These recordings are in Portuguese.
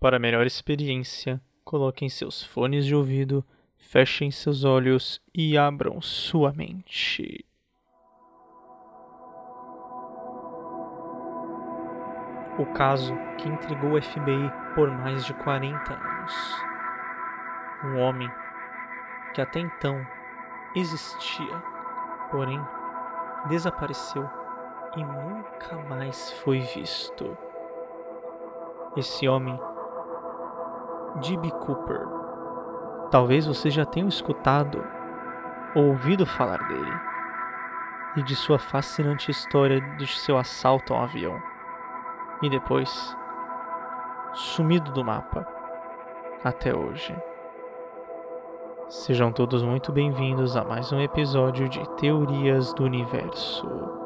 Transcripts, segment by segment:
Para melhor experiência, coloquem seus fones de ouvido, fechem seus olhos e abram sua mente. O caso que intrigou o FBI por mais de 40 anos. Um homem que até então existia, porém desapareceu e nunca mais foi visto. Esse homem, D.B. Cooper. Talvez você já tenha escutado ou ouvido falar dele e de sua fascinante história de seu assalto a um avião e depois sumido do mapa até hoje. Sejam todos muito bem-vindos a mais um episódio de Teorias do Universo.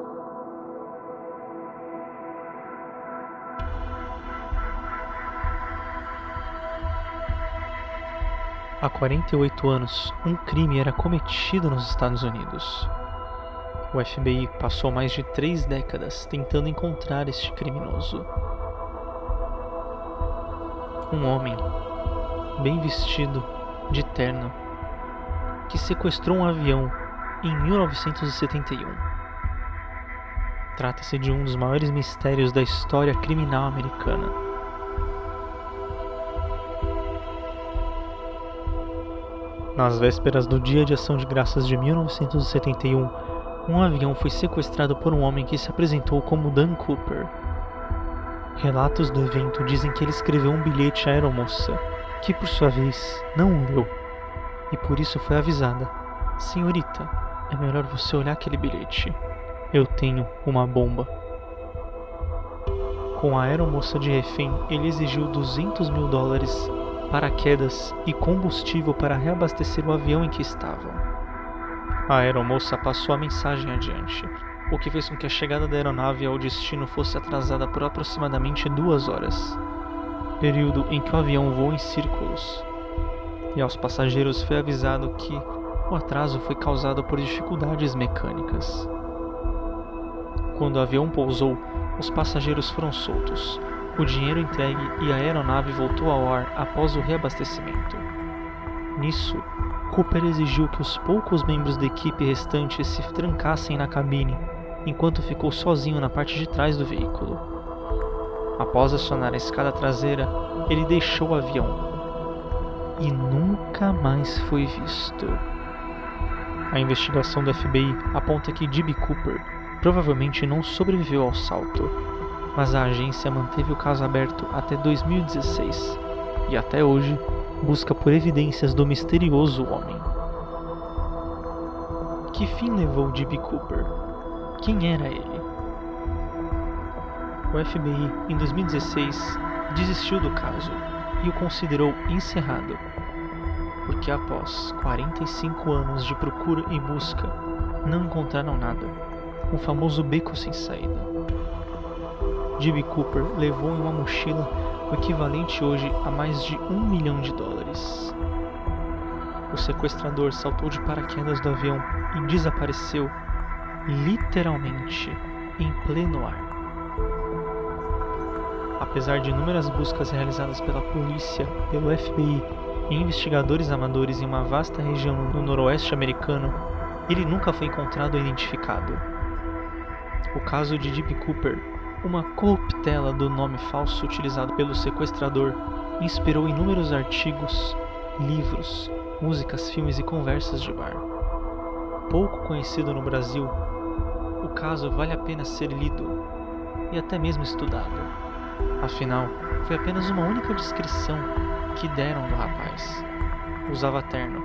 Há 48 anos, um crime era cometido nos Estados Unidos. O FBI passou mais de três décadas tentando encontrar este criminoso. Um homem, bem vestido, de terno, que sequestrou um avião em 1971. Trata-se de um dos maiores mistérios da história criminal americana. Nas vésperas do Dia de Ação de Graças de 1971, um avião foi sequestrado por um homem que se apresentou como Dan Cooper. Relatos do evento dizem que ele escreveu um bilhete à aeromoça, que por sua vez não o leu, e por isso foi avisada: Senhorita, é melhor você olhar aquele bilhete. Eu tenho uma bomba. Com a aeromoça de refém, ele exigiu 200 mil dólares, paraquedas e combustível para reabastecer o avião em que estavam. A aeromoça passou a mensagem adiante, o que fez com que a chegada da aeronave ao destino fosse atrasada por aproximadamente duas horas, período em que o avião voa em círculos. E aos passageiros foi avisado que o atraso foi causado por dificuldades mecânicas. Quando o avião pousou, os passageiros foram soltos, o dinheiro entregue e a aeronave voltou ao ar após o reabastecimento. Nisso, Cooper exigiu que os poucos membros da equipe restantes se trancassem na cabine, enquanto ficou sozinho na parte de trás do veículo. Após acionar a escada traseira, ele deixou o avião e nunca mais foi visto. A investigação do FBI aponta que D.B. Cooper provavelmente não sobreviveu ao salto, mas a agência manteve o caso aberto até 2016 e até hoje busca por evidências do misterioso homem. Que fim levou D.B. Cooper? Quem era ele? O FBI, em 2016, desistiu do caso e o considerou encerrado, porque após 45 anos de procura e busca, não encontraram nada, um famoso beco sem saída. D.B. Cooper levou em uma mochila o equivalente hoje a mais de um milhão de dólares. O sequestrador saltou de paraquedas do avião e desapareceu, literalmente, em pleno ar. Apesar de inúmeras buscas realizadas pela polícia, pelo FBI e investigadores amadores em uma vasta região no noroeste americano, ele nunca foi encontrado ou identificado. O caso de D.B. Cooper, uma corruptela do nome falso utilizado pelo sequestrador, inspirou inúmeros artigos, livros, músicas, filmes e conversas de bar. Pouco conhecido no Brasil, o caso vale a pena ser lido e até mesmo estudado. Afinal, foi apenas uma única descrição que deram do rapaz. Usava terno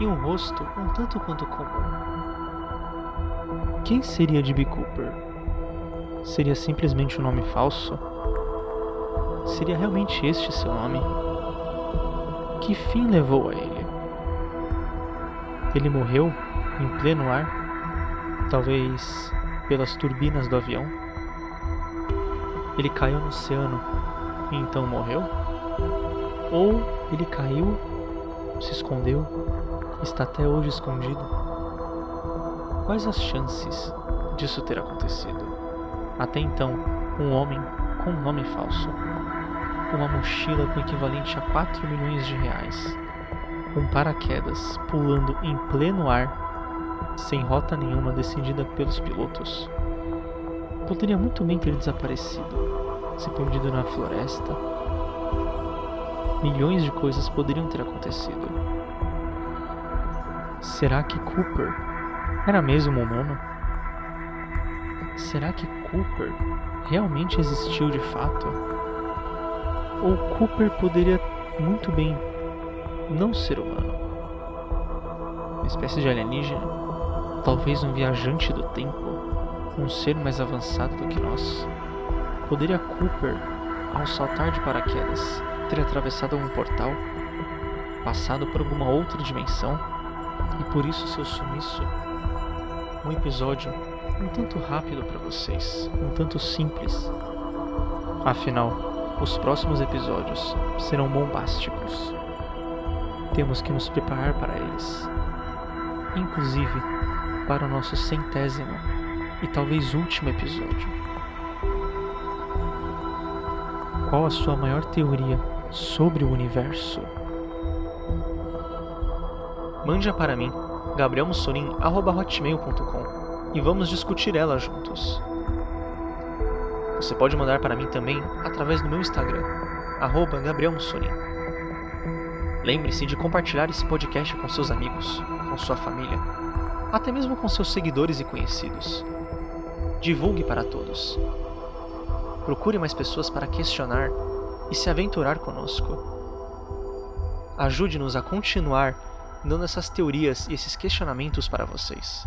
e um rosto um tanto quanto comum. Quem seria D.B. Cooper? Seria simplesmente um nome falso? Seria realmente este seu nome? Que fim levou a ele? Ele morreu em pleno ar? Talvez pelas turbinas do avião? Ele caiu no oceano e então morreu? Ou ele caiu, se escondeu, está até hoje escondido? Quais as chances disso ter acontecido? Até então, um homem com um nome falso. uma mochila com equivalente a 4 milhões de reais, com paraquedas pulando em pleno ar, sem rota nenhuma decidida pelos pilotos. Poderia muito bem ter desaparecido, se perdido na floresta. Milhões de coisas poderiam ter acontecido. Será que Cooper era mesmo humano? Será que Cooper realmente existiu de fato? Ou Cooper poderia muito bem não ser humano? Uma espécie de alienígena? Talvez um viajante do tempo? Um ser mais avançado do que nós? Poderia Cooper, ao saltar de paraquedas, ter atravessado um portal? Passado por alguma outra dimensão? E por isso seu sumiço? Um episódio um tanto rápido para vocês, um tanto simples. Afinal, os próximos episódios serão bombásticos. Temos que nos preparar para eles. Inclusive para o nosso centésimo e talvez último episódio. Qual a sua maior teoria sobre o universo? Mande para mim, gabrielmussolim.hotmail.com e vamos discutir ela juntos. Você pode mandar para mim também através do meu Instagram, Gabriel Lembre-se de compartilhar esse podcast com seus amigos, com sua família, até mesmo com seus seguidores e conhecidos. Divulgue para todos. Procure mais pessoas para questionar e se aventurar conosco. Ajude-nos a continuar dando essas teorias e esses questionamentos para vocês.